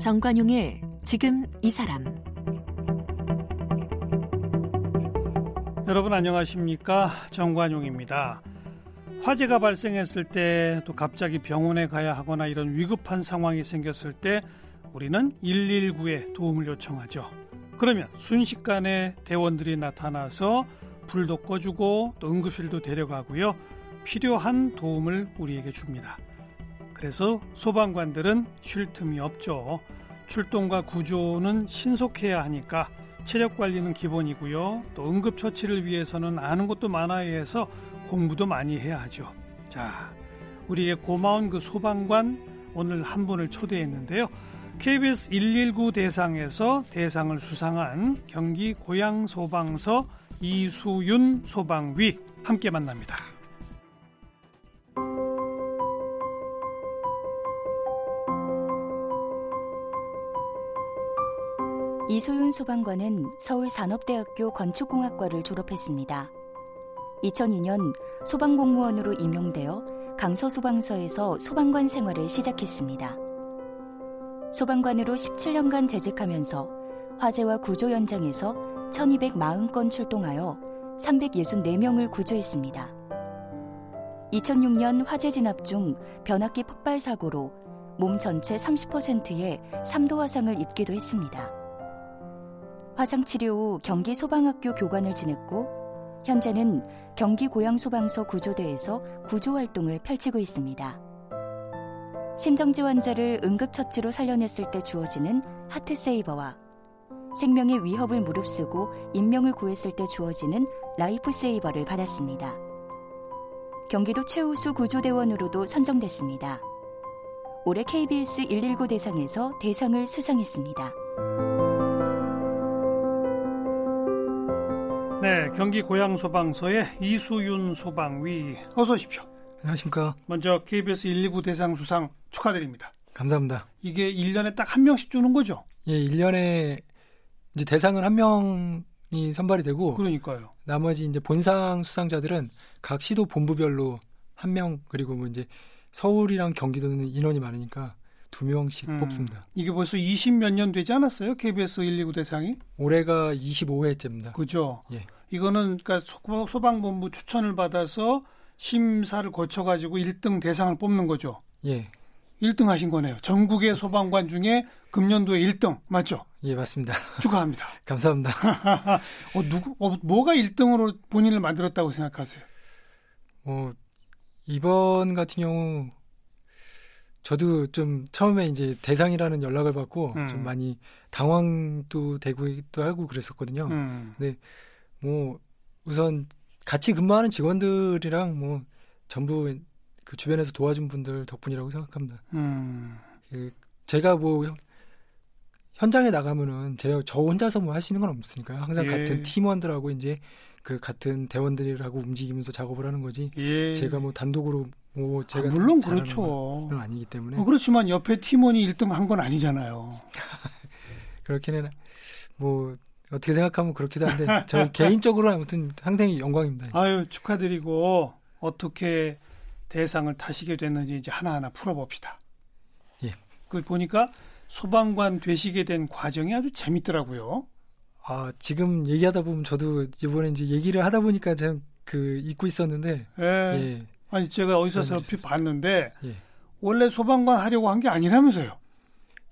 정관용의 지금 이 사람 여러분 안녕하십니까 정관용입니다. 화재가 발생했을 때 또 갑자기 병원에 가야 하거나 이런 위급한 상황이 생겼을 때 우리는 119에 도움을 요청하죠. 그러면 순식간에 대원들이 나타나서 불도 꺼주고 또 응급실도 데려가고요. 필요한 도움을 우리에게 줍니다. 그래서 소방관들은 쉴 틈이 없죠. 출동과 구조는 신속해야 하니까 체력 관리는 기본이고요. 또 응급 처치를 위해서는 아는 것도 많아야 해서 공부도 많이 해야 하죠. 자, 우리의 고마운 그 소방관 오늘 한 분을 초대했는데요. KBS 119 대상에서 대상을 수상한 경기 고양소방서 이수윤 소방위 함께 만납니다. 이소윤 소방관은 서울산업대학교 건축공학과를 졸업했습니다. 2002년 소방공무원으로 임용되어 강서소방서에서 소방관 생활을 시작했습니다. 소방관으로 17년간 재직하면서 화재와 구조 현장에서 1240건 출동하여 364명을 구조했습니다. 2006년 화재 진압 중 변압기 폭발 사고로 몸 전체 30%의 3도 화상을 입기도 했습니다. 화상 치료 후 경기 소방학교 교관을 지냈고 현재는 경기 고양소방서 구조대에서 구조 활동을 펼치고 있습니다. 심정지 환자를 응급처치로 살려냈을 때 주어지는 하트세이버와 생명의 위협을 무릅쓰고 인명을 구했을 때 주어지는 라이프세이버를 받았습니다. 경기도 최우수 구조대원으로도 선정됐습니다. 올해 KBS 119 대상에서 대상을 수상했습니다. 네, 경기 고양 소방서의 이수윤 소방위 어서 오십시오. 안녕하십니까. 먼저 KBS 119 대상 수상 축하드립니다. 감사합니다. 이게 1년에 딱 한 명씩 주는 거죠? 예, 1년에 이제 대상은 한 명이 선발이 되고 그러니까요. 나머지 이제 본상 수상자들은 각 시도 본부별로 한 명 그리고 뭐 이제 서울이랑 경기도는 인원이 많으니까 두 명씩 음, 뽑습니다. 이게 벌써 20몇 년 되지 않았어요? KBS 119 대상이? 올해가 25회째입니다. 그죠? 예. 이거는 그러니까 소방본부 추천을 받아서 심사를 거쳐 가지고 1등 대상을 뽑는 거죠. 예. 1등 하신 거네요. 전국의 소방관 중에 금년도에 1등 맞죠? 예, 맞습니다. 축하합니다. 감사합니다. 어, 누구 어, 뭐가 1등으로 본인을 만들었다고 생각하세요? 어, 이번 같은 경우 저도 좀 처음에 이제 대상이라는 연락을 받고 음. 좀 많이 당황도 되고도 하고 그랬었거든요. 음. 근데 뭐 우선 같이 근무하는 직원들이랑 뭐 전부 그 주변에서 도와준 분들 덕분이라고 생각합니다. 음. 그 제가 뭐 현장에 나가면은 제가 저 혼자서 뭐 할 수 있는 건 없으니까요. 항상 예. 같은 팀원들하고 이제 그 같은 대원들하고 움직이면서 작업을 하는 거지. 예. 제가 뭐 단독으로 뭐 제가 아, 물론 그렇죠. 아니기 때문에. 어, 그렇지만 옆에 팀원이 1등 한 건 아니잖아요. 그렇기는 뭐 어떻게 생각하면 그렇기도 한데 저 개인적으로 아무튼 상당히 영광입니다. 아유 축하드리고 어떻게 대상을 타시게 됐는지 이제 하나하나 풀어봅시다. 예. 그 보니까 소방관 되시게 된 과정이 아주 재밌더라고요. 아, 지금 얘기하다 보면 저도 이번에 이제 얘기를 하다 보니까 참 그 잊고 있었는데. 예. 예. 아니 제가 어디서 얼핏 봤는데 예. 원래 소방관 하려고 한 게 아니라면서요.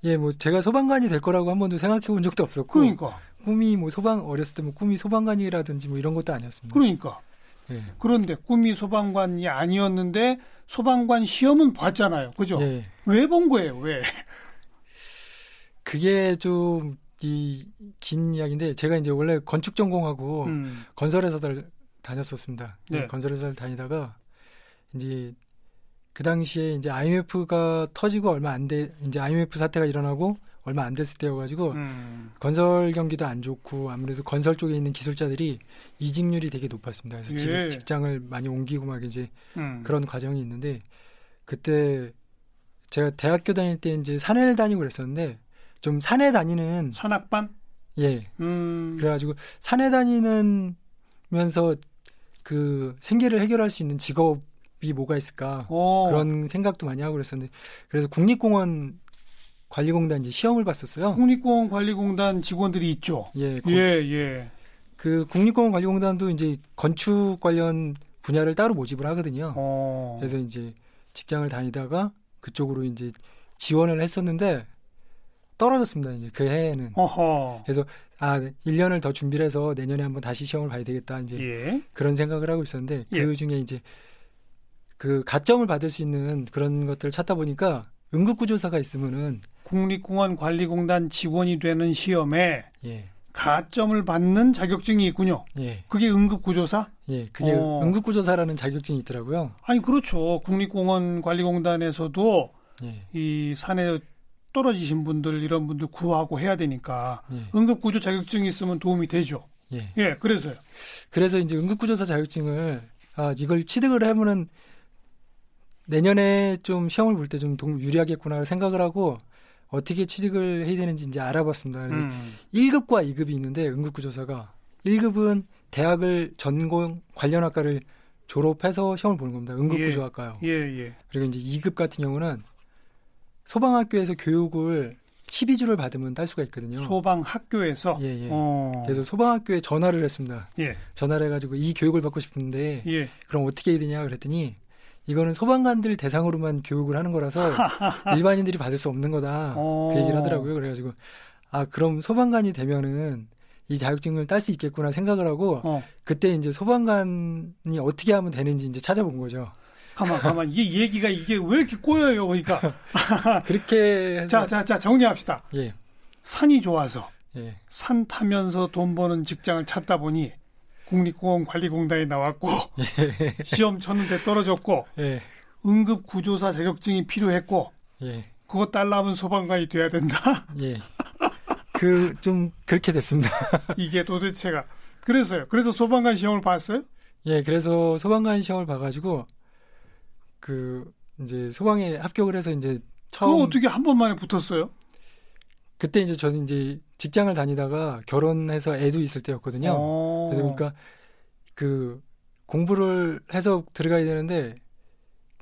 예, 뭐 제가 소방관이 될 거라고 한 번도 생각해 본 적도 없었고. 그러니까. 꿈이 뭐 소방 어렸을 때 뭐 꿈이 소방관이라든지 뭐 이런 것도 아니었습니다. 그러니까. 예. 그런데 꿈이 소방관이 아니었는데 소방관 시험은 봤잖아요. 그죠? 예. 왜본 거예요? 왜? 그게 좀 이 긴 이야기인데 제가 이제 원래 건축 전공하고 음. 건설회사를 다녔었습니다. 네. 건설회사를 다니다가 이제 그 당시에 이제 IMF가 터지고 얼마 안 돼 이제 IMF 사태가 일어나고 얼마 안 됐을 때여가지고 음. 건설 경기도 안 좋고 아무래도 건설 쪽에 있는 기술자들이 이직률이 되게 높았습니다. 그래서 예. 직장을 많이 옮기고 막 이제 음. 그런 과정이 있는데 그때 제가 대학교 다닐 때 이제 산을 다니고 그랬었는데 좀 산에 다니는 산악반? 예. 음. 그래가지고 산에 다니는면서 그 생계를 해결할 수 있는 직업이 뭐가 있을까 오. 그런 생각도 많이 하고 그랬었는데 그래서 국립공원 관리공단 이제 시험을 봤었어요. 국립공원 관리공단 직원들이 있죠. 예, 예, 예. 그 국립공원 관리공단도 이제 건축 관련 분야를 따로 모집을 하거든요. 어. 그래서 이제 직장을 다니다가 그쪽으로 이제 지원을 했었는데 떨어졌습니다. 이제 그 해에는. 어허. 그래서 아, 1년을 더 준비를 해서 내년에 한번 다시 시험을 봐야 되겠다. 이제 예. 그런 생각을 하고 있었는데 예. 그 중에 이제 그 가점을 받을 수 있는 그런 것들을 찾다 보니까 응급구조사가 있으면은 국립공원 관리공단 직원이 되는 시험에 예. 가점을 받는 자격증이 있군요. 예. 그게 응급구조사? 예. 그게 어. 응급구조사라는 자격증이 있더라고요. 아니 그렇죠. 국립공원 관리공단에서도 예. 이 산에 떨어지신 분들 이런 분들 구하고 해야 되니까 예. 응급구조 자격증이 있으면 도움이 되죠. 예. 예, 그래서요. 그래서 이제 응급구조사 자격증을 아 이걸 취득을 하면은 내년에 좀 시험을 볼 때 좀 유리하겠구나 생각을 하고 어떻게 취득을 해야 되는지 이제 알아봤습니다. 음. 1급과 2급이 있는데 응급구조사가 1급은 대학을 전공 관련 학과를 졸업해서 시험을 보는 겁니다. 응급구조학과요. 예, 예. 그리고 이제 2급 같은 경우는 소방학교에서 교육을 12주를 받으면 딸 수가 있거든요. 소방 학교에서 예, 예. 어. 그래서 소방학교에 전화를 했습니다. 예. 전화를 해가지고 이 교육을 받고 싶은데 예. 그럼 어떻게 해야 되냐 그랬더니 이거는 소방관들 대상으로만 교육을 하는 거라서 일반인들이 받을 수 없는 거다 어. 그 얘기를 하더라고요. 그래가지고 아 그럼 소방관이 되면은 이 자격증을 딸 수 있겠구나 생각을 하고 어. 그때 이제 소방관이 어떻게 하면 되는지 이제 찾아본 거죠. 가만 가만 이게 얘기가 이게 왜 이렇게 꼬여요, 그러니까. 그렇게 해서 자, 자, 자, 정리합시다. 예, 산이 좋아서 예, 산 타면서 돈 버는 직장을 찾다 보니 국립공원 관리공단에 나왔고 시험 쳤는데 떨어졌고 예, 응급 구조사 자격증이 필요했고 예, 그거 딸라면 소방관이 돼야 된다. 예. 그 좀 그렇게 됐습니다. 이게 도대체가 그래서요. 그래서 소방관 시험을 봤어요? 예, 그래서 소방관 시험을 봐가지고 그 이제 소방에 합격을 해서 이제 그거 처음 어떻게 한 번만에 붙었어요? 그때 이제 저는 이제 직장을 다니다가 결혼해서 애도 있을 때였거든요. 어. 그러다 보니까 그 공부를 해서 들어가야 되는데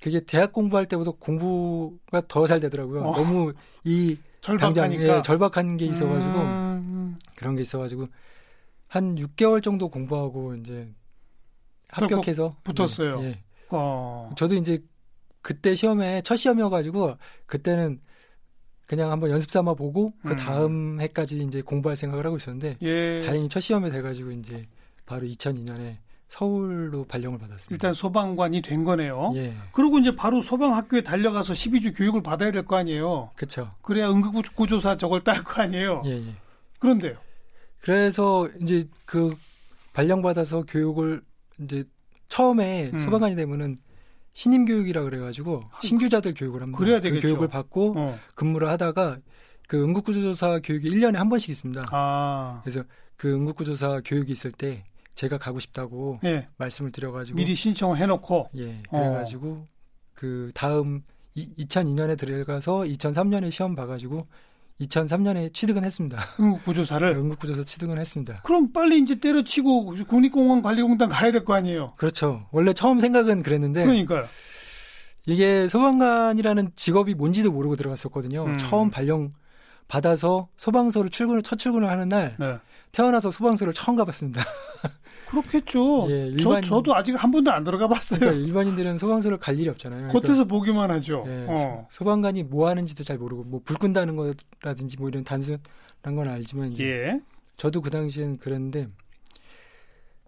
그게 대학 공부할 때보다 공부가 더 잘 되더라고요. 어. 너무 이 당장 절박하니까 예, 절박한 게 있어가지고 음, 그런 게 있어가지고 한 6개월 정도 공부하고 이제 합격해서 붙었어요. 예, 예. 어. 저도 이제 그때 시험에 첫 시험이어가지고 그때는 그냥 한번 연습 삼아 보고 그 음. 다음 해까지 이제 공부할 생각을 하고 있었는데 예. 다행히 첫 시험에 돼가지고 이제 바로 2002년에 서울로 발령을 받았습니다. 일단 소방관이 된 거네요. 예, 그리고 이제 바로 소방학교에 달려가서 12주 교육을 받아야 될 거 아니에요. 그렇죠. 그래야 응급구조사 저걸 딸 거 아니에요. 예, 예. 그런데요. 그래서 이제 그 발령 받아서 교육을 이제 처음에 음. 소방관이 되면은 신임 교육이라 그래가지고 신규자들 교육을 합니다. 그래야 그 되겠죠. 교육을 받고 어. 근무를 하다가 그 응급구조사 교육이 1년에 한 번씩 있습니다. 아. 그래서 그 응급구조사 교육이 있을 때 제가 가고 싶다고 예. 말씀을 드려가지고 미리 신청을 해놓고. 예 어. 그래가지고 그 다음 이, 2002년에 들어가서 2003년에 시험 봐가지고 2003년에 취득은 했습니다. 응급구조사를. 응급 구조사 취득은 했습니다. 그럼 빨리 이제 때려치고 국립공원 관리공단 가야 될 거 아니에요. 그렇죠. 원래 처음 생각은 그랬는데 그러니까요. 이게 소방관이라는 직업이 뭔지도 모르고 들어갔었거든요. 음. 처음 발령 받아서 소방서를 출근을 첫 출근을 하는 날 네. 태어나서 소방서를 처음 가봤습니다. 그렇겠죠. 예, 저, 일반- 저도 아직 한 번도 안 들어가 봤어요. 그러니까 일반인들은 소방서를 갈 일이 없잖아요. 그러니까 겉에서 보기만 하죠. 예, 어. 소- 소방관이 뭐 하는지도 잘 모르고 뭐 불 끈다는 거라든지 뭐 이런 단순한 건 알지만 이제 예. 저도 그 당시엔 그랬는데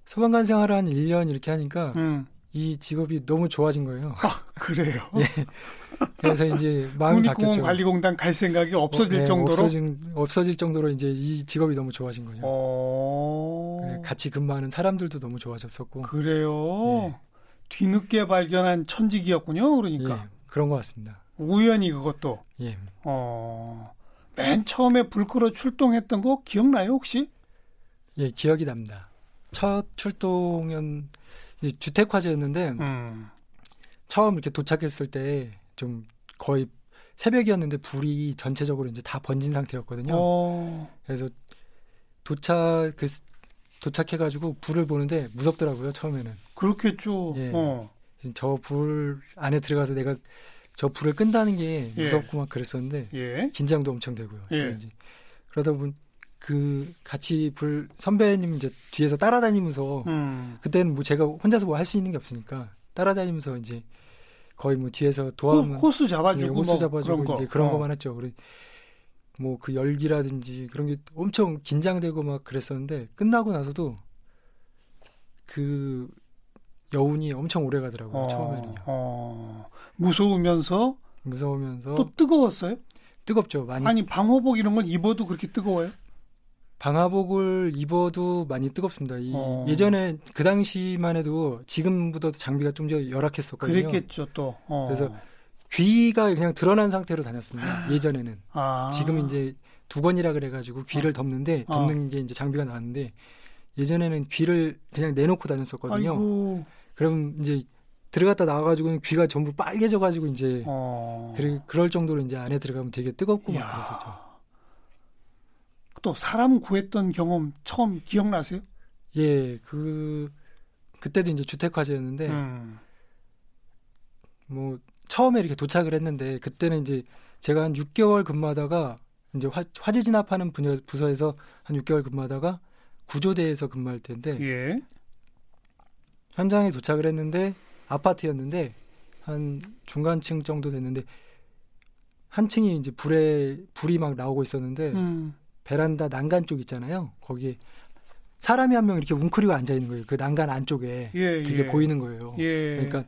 소방관 생활을 한 1년 이렇게 하니까 음. 이 직업이 너무 좋아진 거예요. 그래요. 그래서 이제 마음이 국립공원 바뀌었죠. 관리공단 갈 생각이 없어질 어, 네, 정도로. 없어진, 없어질 정도로 이제 이 직업이 너무 좋아진 거죠. 어. 네, 같이 근무하는 사람들도 너무 좋아졌었고 그래요. 예. 뒤늦게 발견한 천직이었군요. 그러니까 예, 그런 것 같습니다. 우연히 그것도. 예. 어. 맨 처음에 불 끌어 출동했던 거 기억나요 혹시? 예, 기억이 납니다. 첫 출동은 이제 주택 화재였는데 음. 처음 이렇게 도착했을 때 좀 거의 새벽이었는데 불이 전체적으로 이제 다 번진 상태였거든요. 어. 그래서 도착 그 도착해가지고 불을 보는데 무섭더라고요 처음에는. 그렇겠죠. 예. 어. 저불 안에 들어가서 내가 저 불을 끈다는 게 예. 무섭고 막 그랬었는데 예. 긴장도 엄청 되고요. 예. 그러다 보면 그 같이 불 선배님 이제 뒤에서 따라다니면서 음. 그때는 뭐 제가 혼자서 뭐 할 수 있는 게 없으니까 따라다니면서 이제 거의 뭐 뒤에서 도와면 호, 수 잡아주고 네, 호수 뭐 잡아주고 그런 이제 그런 어. 거만 했죠. 우리 뭐그 열기라든지 그런 게 엄청 긴장되고 막 그랬었는데 끝나고 나서도 그 여운이 엄청 오래 가더라고요. 어, 처음에는요. 어. 무서우면서 무서우면서 또 뜨거웠어요? 뜨겁죠. 많이. 아니 방호복 이런 걸 입어도 그렇게 뜨거워요? 방화복을 입어도 많이 뜨겁습니다. 이, 어. 예전에 그 당시만 해도 지금보다도 장비가 좀 더 열악했었거든요. 그랬겠죠 또. 어. 그래서 귀가 그냥 드러난 상태로 다녔습니다. 예전에는. 아. 지금 이제 두건이라 그래가지고 귀를 어. 덮는데 어. 덮는 게 이제 장비가 나왔는데 예전에는 귀를 그냥 내놓고 다녔었거든요. 아이고. 그럼 이제 들어갔다 나와가지고는 귀가 전부 빨개져가지고 이제 어. 그래, 그럴 정도로 이제 안에 들어가면 되게 뜨겁고 막 그랬었죠. 또 사람 구했던 경험 처음 기억나세요? 예, 그 그때도 이제 주택화재였는데 음. 뭐 처음에 이렇게 도착을 했는데 그때는 이제 제가 한 6개월 근무하다가 이제 화, 화재 진압하는 분야, 부서에서 한 6개월 근무하다가 구조대에서 근무할 때인데 예. 현장에 도착을 했는데 아파트였는데 한 중간층 정도 됐는데 한 층이 이제 불에 불이 막 나오고 있었는데 음. 베란다 난간 쪽 있잖아요. 거기에 사람이 한 명 이렇게 웅크리고 앉아 있는 거예요. 그 난간 안쪽에 예, 그게 예. 보이는 거예요. 예. 그러니까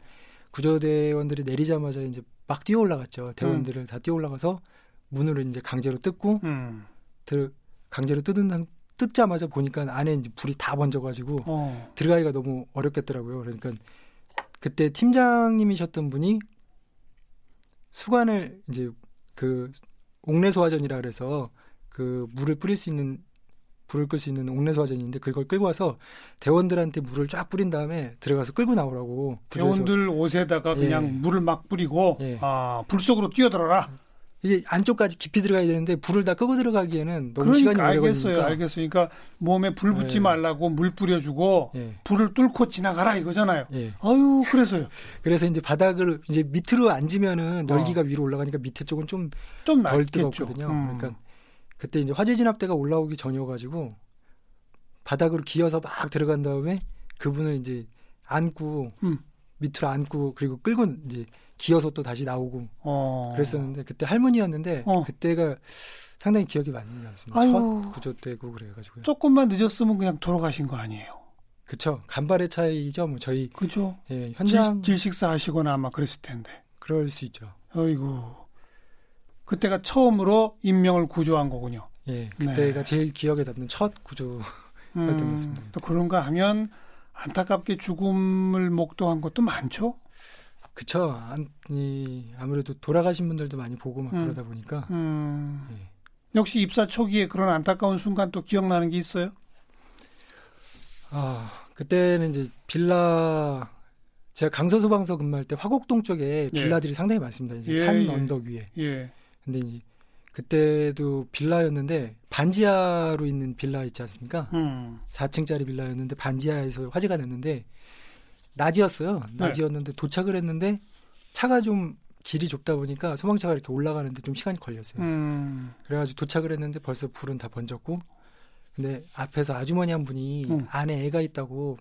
구조대원들이 내리자마자 이제 막 뛰어 올라갔죠. 대원들을 음. 다 뛰어 올라가서 문을 이제 강제로 뜯고 음. 들, 강제로 뜯은 뜯자마자 보니까 안에 이제 불이 다 번져가지고 어. 들어가기가 너무 어렵겠더라고요. 그러니까 그때 팀장님이셨던 분이 수관을 이제 그 옥내소화전이라 그래서 그 물을 뿌릴 수 있는 불을 끌 수 있는 옥내 소화전인데 그걸 끌고 와서 대원들한테 물을 쫙 뿌린 다음에 들어가서 끌고 나오라고 대원들 옷에다가 예. 그냥 물을 막 뿌리고 예. 아, 불 속으로 뛰어들어라. 이게 안쪽까지 깊이 들어가야 되는데 불을 다 끄고 들어가기에는 너무 그러니까 시간이 오래 걸리니까. 알겠어요. 그러니까 몸에 불 붙지 예. 말라고 물 뿌려주고 예. 불을 뚫고 지나가라 이거잖아요. 예. 아유, 그래서요. 그래서 이제 바닥을 이제 밑으로 앉으면은 열기가 어. 위로 올라가니까 밑에 쪽은 좀 좀 덜 뜨겁거든요. 음. 그러니까 그때 이제 화재 진압대가 올라오기 전이어가지고 바닥으로 기어서 막 들어간 다음에 그분을 이제 안고 음. 밑으로 안고 그리고 끌고 이제 기어서 또 다시 나오고 어. 그랬었는데 그때 할머니였는데 어. 그때가 상당히 기억이 많이 남습니다. 아유. 첫 구조 때고 그래가지고 조금만 늦었으면 그냥 돌아가신 거 아니에요? 그쵸 간발의 차이죠. 뭐 저희 그죠. 예, 현장 질, 식사 하시거나 아마 그랬을 텐데. 그럴 수 있죠. 아이고 그때가 처음으로 인명을 구조한 거군요. 예, 그때가 네. 제일 기억에 남는 첫 구조 음, 활동이었습니다. 또 그런가 하면 안타깝게 죽음을 목도한 것도 많죠. 그쵸. 아니, 아무래도 돌아가신 분들도 많이 보고 막 음, 그러다 보니까. 음. 예. 역시 입사 초기에 그런 안타까운 순간 또 기억나는 게 있어요? 아, 그때는 이제 빌라 제가 강서소방서 근무할 때 화곡동 쪽에 예. 빌라들이 예. 상당히 많습니다. 이제 예, 산 예. 언덕 위에. 예. 근데 이제 그때도 빌라였는데 반지하로 있는 빌라 있지 않습니까? 음. 4층짜리 빌라였는데 반지하에서 화재가 났는데 낮이었어요. 네. 낮이었는데 네. 도착을 했는데 차가 좀 길이 좁다 보니까 소방차가 이렇게 올라가는데 좀 시간이 걸렸어요. 음. 그래가지고 도착을 했는데 벌써 불은 다 번졌고 근데 앞에서 아주머니 한 분이 음. 안에 애가 있다고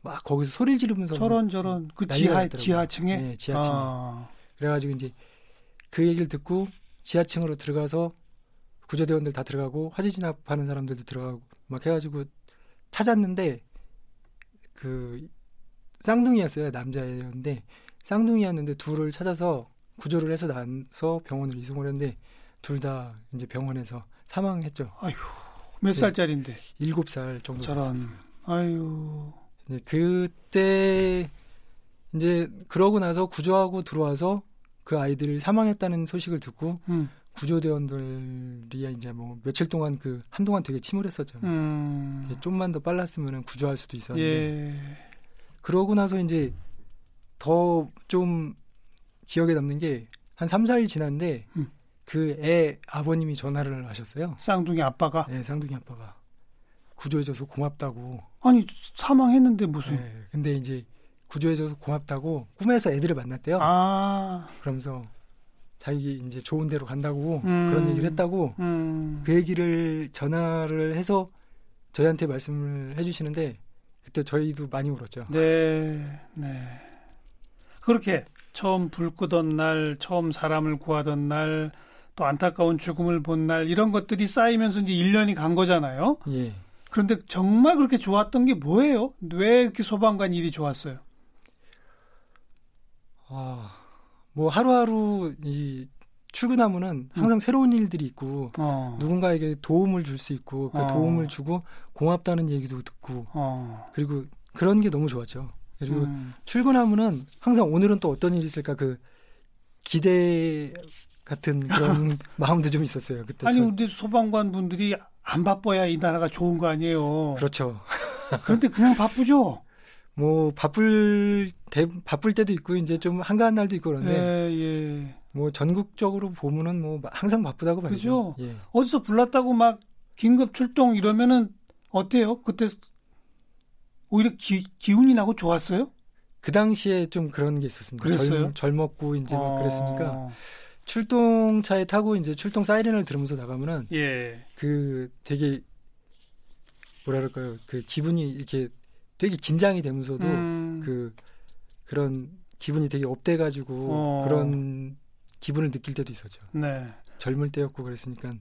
막 거기서 소리를 지르면서 저런 저런 그 지하 지하층에 네, 지하층에 아. 그래가지고 이제 그 얘기를 듣고 지하층으로 들어가서 구조대원들 다 들어가고 화재 진압하는 사람들도 들어가고 막 해가지고 찾았는데 그 쌍둥이였어요 남자였는데 쌍둥이였는데 둘을 찾아서 구조를 해서 나서 병원으로 이송을 했는데 둘 다 이제 병원에서 사망했죠. 아휴 몇 네, 살짜리인데? 일곱 살 정도 저런. 아유. 네, 그때 이제 그러고 나서 구조하고 들어와서 그 아이들이 사망했다는 소식을 듣고 음. 구조대원들이 이제 뭐 며칠 동안 그 한동안 되게 침울했었죠. 음. 좀만 더 빨랐으면 구조할 수도 있었는데 예. 그러고 나서 이제 더 좀 기억에 남는 게 한 3, 4일 지났는데 음. 그애 아버님이 전화를 하셨어요. 쌍둥이 아빠가? 네, 쌍둥이 아빠가 구조해줘서 고맙다고. 아니 사망했는데 무슨? 네, 근데 이제 구조해줘서 고맙다고 꿈에서 애들을 만났대요. 아. 그러면서 자기 이제 좋은 데로 간다고 음. 그런 얘기를 했다고 음. 그 얘기를 전화를 해서 저희한테 말씀을 해주시는데 그때 저희도 많이 울었죠. 네, 네. 그렇게 처음 불 끄던 날, 처음 사람을 구하던 날, 또 안타까운 죽음을 본 날, 이런 것들이 쌓이면서 이제 1년이 간 거잖아요. 예. 그런데 정말 그렇게 좋았던 게 뭐예요? 왜 이렇게 소방관 일이 좋았어요? 아, 뭐 하루하루 이 출근하면은 항상 새로운 일들이 있고 어, 누군가에게 도움을 줄 수 있고 그 어. 도움을 주고 고맙다는 얘기도 듣고 어, 그리고 그런 게 너무 좋았죠. 그리고 음, 출근하면은 항상 오늘은 또 어떤 일이 있을까 그 기대 같은 그런 마음도 좀 있었어요. 그때 아니, 저- 근데 소방관 분들이 안 바빠야 이 나라가 좋은 거 아니에요. 그렇죠. 그런데 그냥 바쁘죠? 뭐 바쁠 대, 바쁠 때도 있고 이제 좀 한가한 날도 있고 그런데 예, 예. 뭐 전국적으로 보면은 뭐 항상 바쁘다고 봐야죠. 예. 어디서 불났다고 막 긴급 출동 이러면은 어때요? 그때 오히려 기, 기운이 나고 좋았어요? 그 당시에 좀 그런 게 있었습니다. 그랬어요? 젊, 젊었고 이제 막 어, 그랬으니까 출동차에 타고 이제 출동 사이렌을 들으면서 나가면은 예. 그 되게 뭐라 그럴까요? 그 기분이 이렇게 되게 긴장이 되면서도 음, 그 그런 기분이 되게 업돼가지고 어. 그런 기분을 느낄 때도 있었죠. 네. 젊을 때였고 그랬으니까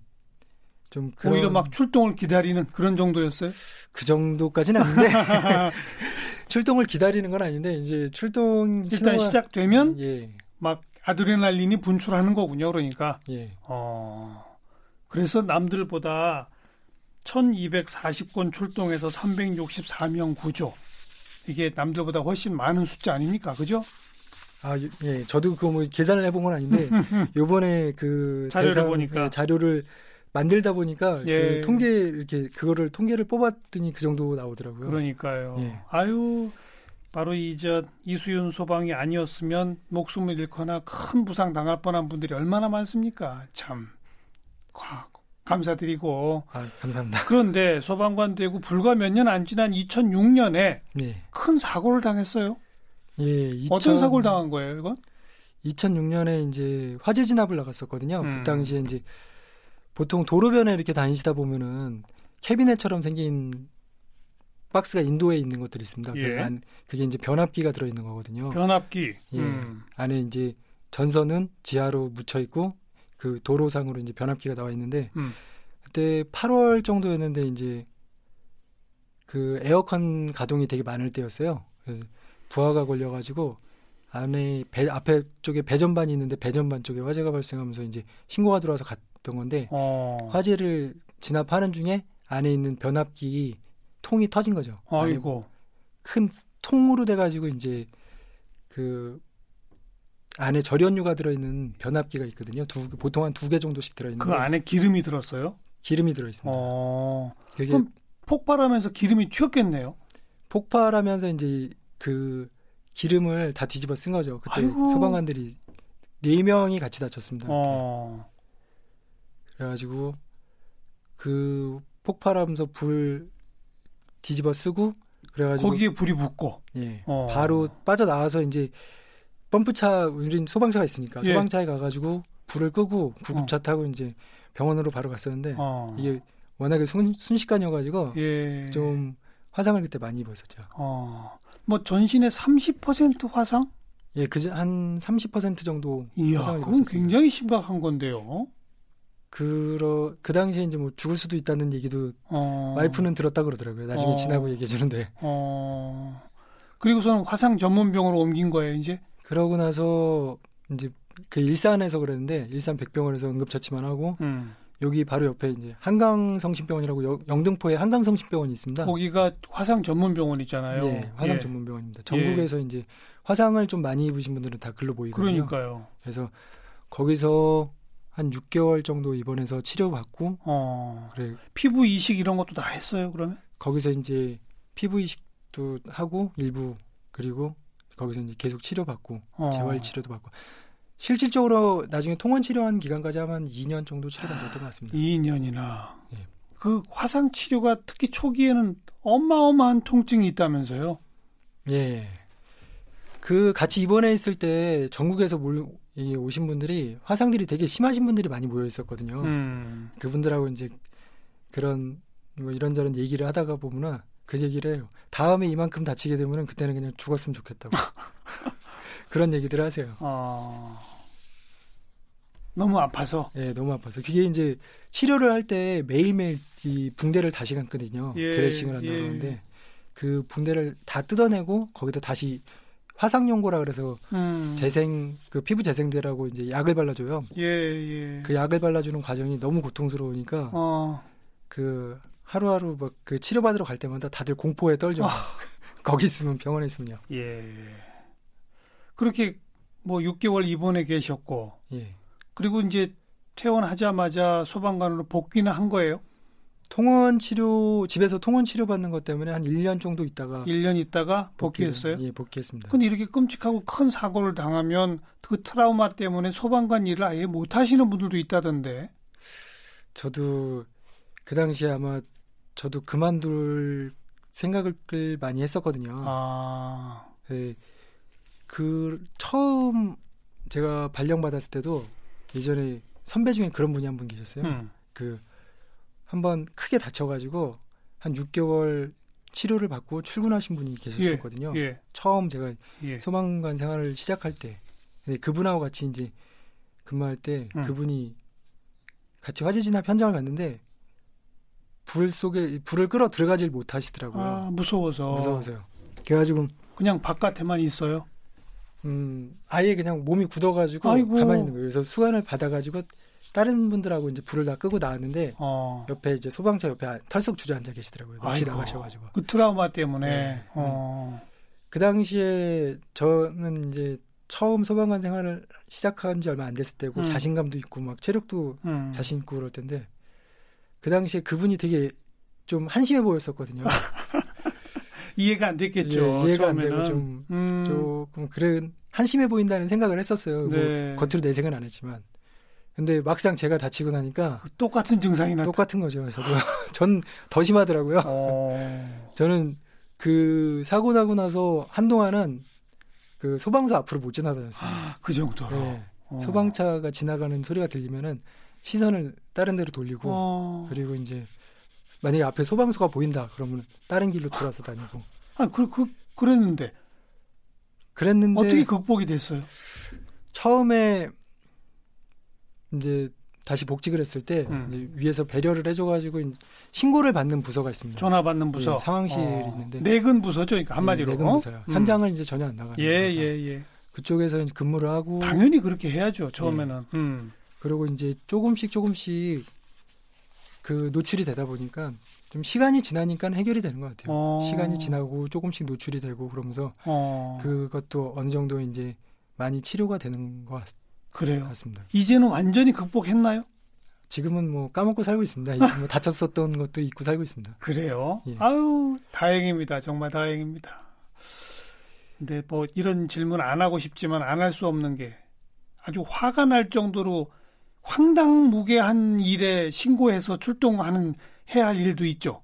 좀 그런 오히려 막 출동을 기다리는 그런 정도였어요? 그 정도까지는 아닌데 출동을 기다리는 건 아닌데 이제 출동 일단 신호가- 시작되면 예 막 아드레날린이 분출하는 거군요. 그러니까. 예. 어. 그래서 남들보다 1240건 출동해서 364명 구조. 이게 남들보다 훨씬 많은 숫자 아닙니까? 그죠? 아, 예, 저도 그거 뭐 계산을 해본 건 아닌데 요번에 그 자료를 대상, 보니까. 예, 자료를 만들다 보니까 예. 그 통계 이렇게 그거를 통계를 뽑았더니 그 정도 나오더라고요. 그러니까요. 예. 아유, 바로 이저 이수윤 소방이 아니었으면 목숨을 잃거나 큰 부상 당할 뻔한 분들이 얼마나 많습니까? 참 과- 감사드리고 아, 감사합니다. 그런데 소방관 되고 불과 몇 년 안 지난 2006년에 네. 큰 사고를 당했어요. 예, 어떤 2000 사고를 당한 거예요, 이건? 2006년에 이제 화재 진압을 나갔었거든요. 음. 그 당시에 이제 보통 도로변에 이렇게 다니시다 보면은 캐비넷처럼 생긴 박스가 인도에 있는 것들이 있습니다. 예. 그 안- 그게 이제 변압기가 들어있는 거거든요. 변압기. 예. 음. 안에 이제 전선은 지하로 묻혀 있고 그 도로상으로 이제 변압기가 나와 있는데 음. 그때 8월 정도였는데 이제 그 에어컨 가동이 되게 많을 때였어요. 그래서 부하가 걸려가지고 안에 배 앞에 쪽에 배전반이 있는데 배전반 쪽에 화재가 발생하면서 이제 신고가 들어와서 갔던 건데 어. 화재를 진압하는 중에 안에 있는 변압기 통이 터진 거죠. 아이고. 큰 통으로 돼가지고 이제 그 안에 절연유가 들어있는 변압기가 있거든요. 두, 보통 한 두 개 정도씩 들어있는 그 안에 기름이 들었어요? 기름이 들어있습니다. 어. 그게 그럼 폭발하면서 기름이 튀었겠네요. 폭발하면서 이제 그 기름을 다 뒤집어 쓴 거죠. 그때 아이고. 소방관들이 네 명이 같이 다쳤습니다. 어. 그래가지고 그 폭발하면서 불 뒤집어 쓰고 그래가지고 거기에 불이 붙고. 예, 어. 바로 빠져 나와서 이제 펌프차 우린 소방차가 있으니까 예. 소방차에 가가지고 불을 끄고 구급차 타고 이제 병원으로 바로 갔었는데 어. 이게 워낙에 순, 순식간이어가지고 예. 좀 화상을 그때 많이 입었었죠. 어. 뭐 전신의 30% 화상? 예, 그한 30% 정도 이야, 화상을 입었었습니다. 굉장히 심각한 건데요. 그러 그 당시에 이제 뭐 죽을 수도 있다는 얘기도 어. 와이프는 들었다 그러더라고요. 나중에 어. 지나고 얘기해 주는데 어. 그리고서는 화상 전문 병으로 옮긴 거예요, 이제. 그러고 나서 이제 그 일산에서 그랬는데 일산 백병원에서 응급처치만 하고 음. 여기 바로 옆에 이제 한강성심병원이라고 여- 영등포에 한강성심병원이 있습니다. 거기가 화상 전문 병원 있잖아요. 예, 화상 예. 전문 병원입니다. 전국에서 이제 화상을 좀 많이 입으신 분들은 다 글로 보이거든요. 그러니까요. 그래서 거기서 한 6개월 정도 입원해서 치료받고 어. 그래 피부 이식 이런 것도 다 했어요, 그러면? 거기서 이제 피부 이식도 하고 일부 그리고 거기서 이제 계속 치료받고 어. 재활 치료도 받고 실질적으로 나중에 통원 치료한 기간까지 하면 2년 정도 치료받았던 것 같습니다. 2년이나. 예. 그 화상 치료가 특히 초기에는 어마어마한 통증이 있다면서요. 예. 그 같이 입원해 있을 때 전국에서 몰, 오신 분들이 화상들이 되게 심하신 분들이 많이 모여 있었거든요. 음. 그분들하고 이제 그런 뭐 이런저런 얘기를 하다가 보면은 그 얘기를 해요. 다음에 이만큼 다치게 되면은 그때는 그냥 죽었으면 좋겠다고. 그런 얘기들 하세요. 어... 너무 아파서. 예, 네, 너무 아파서. 그게 이제 치료를 할 때 매일매일 이 붕대를 다시 감거든요. 예, 드레싱을 한다고 예. 하는데 그 붕대를 다 뜯어내고 거기다 다시 화상연고라 그래서 음. 재생 그 피부 재생제라고 이제 약을 발라줘요. 예, 예. 그 약을 발라주는 과정이 너무 고통스러우니까 어. 그 하루하루 막 그 치료받으러 갈 때마다 다들 공포에 떨죠. 아. 거기 있으면 병원에 있으면요. 예. 그렇게 뭐 6개월 입원해 계셨고. 예. 그리고 이제 퇴원하자마자 소방관으로 복귀는 한 거예요? 통원 치료 집에서 통원 치료 받는 것 때문에 한 1년 정도 있다가 1년 있다가 복귀했어요? 복귀, 예, 복귀했습니다. 근데 이렇게 끔찍하고 큰 사고를 당하면 그 트라우마 때문에 소방관 일을 아예 못 하시는 분들도 있다던데. 저도 그 당시에 아마 저도 그만둘 생각을 많이 했었거든요. 아. 네, 그 처음 제가 발령 받았을 때도 예전에 선배 중에 그런 분이 한 분 계셨어요. 음. 그 한번 크게 다쳐가지고 한 6개월 치료를 받고 출근하신 분이 계셨었거든요. 예, 예. 처음 제가 예. 소방관 생활을 시작할 때, 근데 그분하고 같이 이제 근무할 때 음. 그분이 같이 화재 진압 현장을 갔는데 불 속에 불을 끌어 들어가질 못하시더라고요. 아, 무서워서. 무서워서요. 그래가지고 그냥 바깥에만 있어요. 음, 아예 그냥 몸이 굳어가지고 아이고. 가만히 있는 거예요. 그래서 수관을 받아가지고 다른 분들하고 이제 불을 다 끄고 나왔는데 어. 옆에 이제 소방차 옆에 털썩 주저앉아 계시더라고요. 낚시 나가셔가지고. 그 트라우마 때문에. 네, 어. 네. 그 당시에 저는 이제 처음 소방관 생활을 시작한 지 얼마 안 됐을 때고 음. 자신감도 있고 막 체력도 음. 자신 있고 그럴 텐데 그 당시에 그분이 되게 좀 한심해 보였었거든요. 이해가 안 됐겠죠. 예, 이해가 처음에는. 안 되고 좀 음. 조금 그런 한심해 보인다는 생각을 했었어요. 뭐 네. 뭐 겉으로 내색은 안 했지만. 근데 막상 제가 다치고 나니까 똑같은 증상이 나 똑같은 거죠. 저도 전 더 심하더라고요. 어... 저는 그 사고 나고 나서 한동안은 그 소방서 앞으로 못 지나다녔습니다. 그 정도. 네. 어... 소방차가 지나가는 소리가 들리면은 시선을 다른 데로 돌리고 어... 그리고 이제 만약에 앞에 소방서가 보인다 그러면 다른 길로 돌아서 다니고. 아, 그, 그 그랬는데. 그랬는데 어떻게 극복이 됐어요? 처음에 이제 다시 복직을 했을 때 음. 위에서 배려를 해줘가지고 신고를 받는 부서가 있습니다. 전화 받는 부서 예, 상황실이 어. 있는데 내근 부서죠, 그러니까 한마디로 네, 내근 부서요. 음. 현장을 이제 전혀 안 나가는 예, 예, 예. 그쪽에서 근무를 하고 당연히 그렇게 해야죠 처음에는. 예. 음. 그리고 이제 조금씩 조금씩 그 노출이 되다 보니까 좀 시간이 지나니까 해결이 되는 것 같아요. 어. 시간이 지나고 조금씩 노출이 되고 그러면서 어. 그것도 어느 정도 이제 많이 치료가 되는 것. 그래요. 같습니다. 이제는 완전히 극복했나요? 지금은 뭐 까먹고 살고 있습니다. 뭐 다쳤었던 것도 잊고 살고 있습니다. 그래요? 예. 아유, 다행입니다. 정말 다행입니다. 근데 뭐 이런 질문 안 하고 싶지만 안 할 수 없는 게 아주 화가 날 정도로 황당무계한 일에 신고해서 출동하는 해야 할 일도 있죠.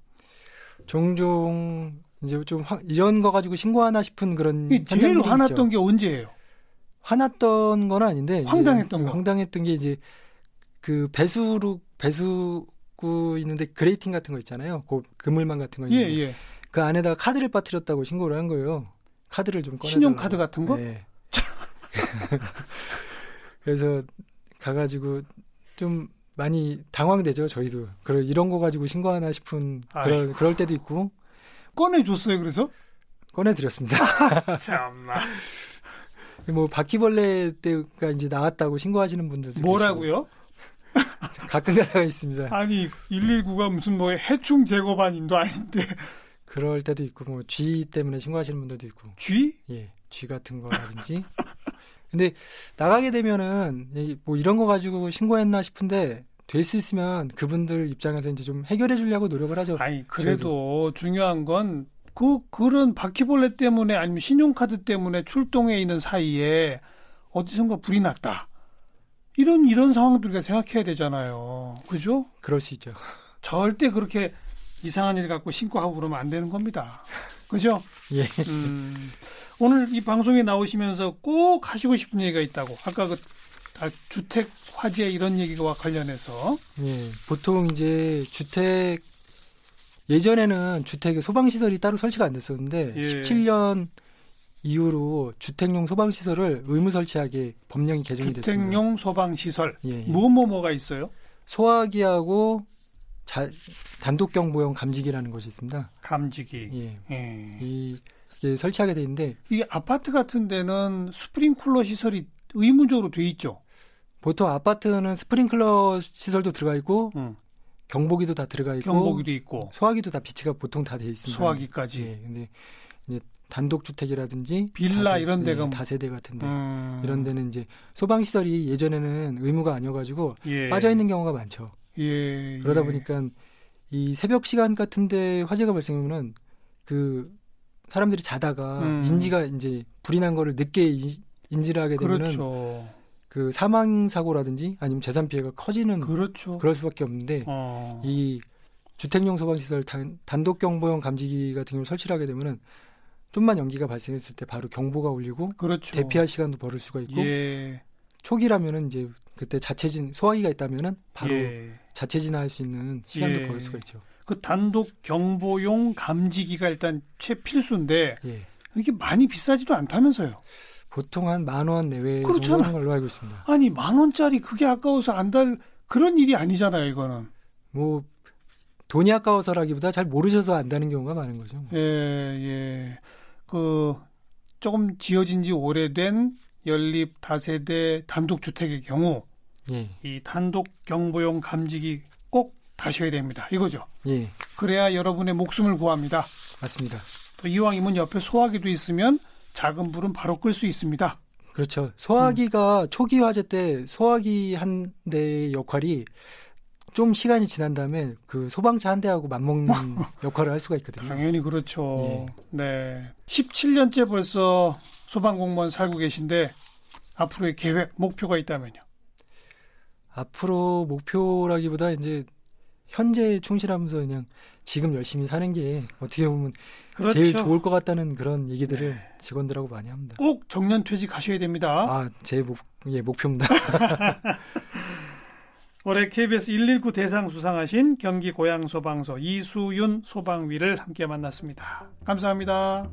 종종 이제 좀 화, 이런 거 가지고 신고하나 싶은 그런 제일 화났던 있죠. 게 언제예요? 화났던 건 아닌데 황당했던 거. 황당했던 게 이제 그 배수로 배수구 있는데 grating 같은 거 있잖아요. 그 그물망 같은 거 있는데 예, 예. 그 안에다가 카드를 빠뜨렸다고 신고를 한 거예요. 카드를 좀 꺼내 신용카드 같은 거? 네. 그래서 가가지고 좀 많이 당황되죠 저희도. 그래 이런 거 가지고 신고하나 싶은 그럴, 그럴 때도 있고. 꺼내줬어요 그래서? 꺼내드렸습니다. 참나. 뭐 바퀴벌레 때가 이제 나왔다고 신고하시는 분들도 뭐라고요? 가끔 가다가 있습니다. 아니 119가 무슨 뭐 해충 제거반인도 아닌데. 그럴 때도 있고 뭐 쥐 때문에 신고하시는 분들도 있고. 쥐? 예, 쥐 같은 거라든지. 근데 나가게 되면은 뭐 이런 거 가지고 신고했나 싶은데 될 수 있으면 그분들 입장에서 이제 좀 해결해 주려고 노력을 하죠. 아니 그래도 저희도. 중요한 건 그 그런 바퀴벌레 때문에 아니면 신용카드 때문에 출동해 있는 사이에 어디선가 불이 났다. 이런 이런 상황들 우리가 생각해야 되잖아요. 그죠? 그럴 수 있죠. 절대 그렇게 이상한 일 갖고 신고하고 그러면 안 되는 겁니다. 그죠? 예. 음, 오늘 이 방송에 나오시면서 꼭 하시고 싶은 얘기가 있다고. 아까 그 주택 화재 이런 얘기와 관련해서. 예, 보통 이제 주택 예전에는 주택에 소방 시설이 따로 설치가 안 됐었는데 예. 17년 이후로 주택용 소방 시설을 의무 설치하게 법령이 개정이 주택용 됐습니다. 주택용 소방 시설. 예, 예. 무엇 뭐 뭐가 있어요? 소화기하고 자, 단독 경보용 감지기라는 것이 있습니다. 감지기. 예. 예. 이, 게 설치하게 돼 있는데 이 아파트 같은 데는 스프링클러 시설이 의무적으로 돼 있죠. 보통 아파트는 스프링클러 시설도 들어가 있고 응. 경보기도 다 들어가 있고 경보기도 있고 소화기도 다 비치가 보통 다 돼 있습니다. 소화기까지. 예. 근데 이제 단독 주택이라든지 빌라 다세, 이런 데가 예, 뭐 다세대 같은 데 음. 이런 데는 이제 소방 시설이 예전에는 의무가 아니어 가지고 예. 빠져 있는 경우가 많죠. 예, 그러다 예. 보니까 이 새벽 시간 같은 데 화재가 발생하면은 그 사람들이 자다가 음. 인지가 이제 불이 난 거를 늦게 인지를 하게 되면은 그렇죠. 그 사망 사고라든지 아니면 재산 피해가 커지는 그렇죠. 그럴 수밖에 없는데 어. 이 주택용 소방 시설 단, 단독 경보용 감지기 같은 경우 설치를 하게 되면은 좀만 연기가 발생했을 때 바로 경보가 울리고 그렇죠. 대피할 시간도 벌을 수가 있고 예. 초기라면은 이제 그때 자체진 소화기가 있다면은 바로 예. 자체진화할 수 있는 시간도 예. 벌을 수가 있죠. 그 단독 경보용 감지기가 일단 최필수인데 예. 이게 많이 비싸지도 않다면서요? 보통 한 만 원 내외 정도 하는 걸로 알고 있습니다. 아니 만 원짜리 그게 아까워서 안 달 그런 일이 아니잖아요, 이거는. 뭐 돈이 아까워서라기보다 잘 모르셔서 안다는 경우가 많은 거죠. 예, 예. 그 조금 지어진 지 오래된 연립 다세대 단독 주택의 경우 예. 이 단독 경보용 감지기 꼭 다셔야 됩니다. 이거죠. 예. 그래야 여러분의 목숨을 구합니다. 맞습니다. 또 이왕이면 옆에 소화기도 있으면 작은 불은 바로 끌 수 있습니다. 그렇죠. 소화기가 음. 초기 화재 때 소화기 한 대의 역할이 좀 시간이 지난 다음에 그 소방차 한 대하고 맞먹는 역할을 할 수가 있거든요. 당연히 그렇죠. 예. 네. 17년째 벌써 소방공무원 살고 계신데 앞으로의 계획, 목표가 있다면요? 앞으로 목표라기보다 이제 현재 충실하면서 그냥 지금 열심히 사는 게 어떻게 보면 그렇죠. 제일 좋을 것 같다는 그런 얘기들을 네. 직원들하고 많이 합니다. 꼭 정년퇴직 하셔야 됩니다. 아, 제 목, 예, 목표입니다. 올해 KBS 119 대상 수상하신 경기 고양 소방서 이수윤 소방위를 함께 만났습니다. 감사합니다.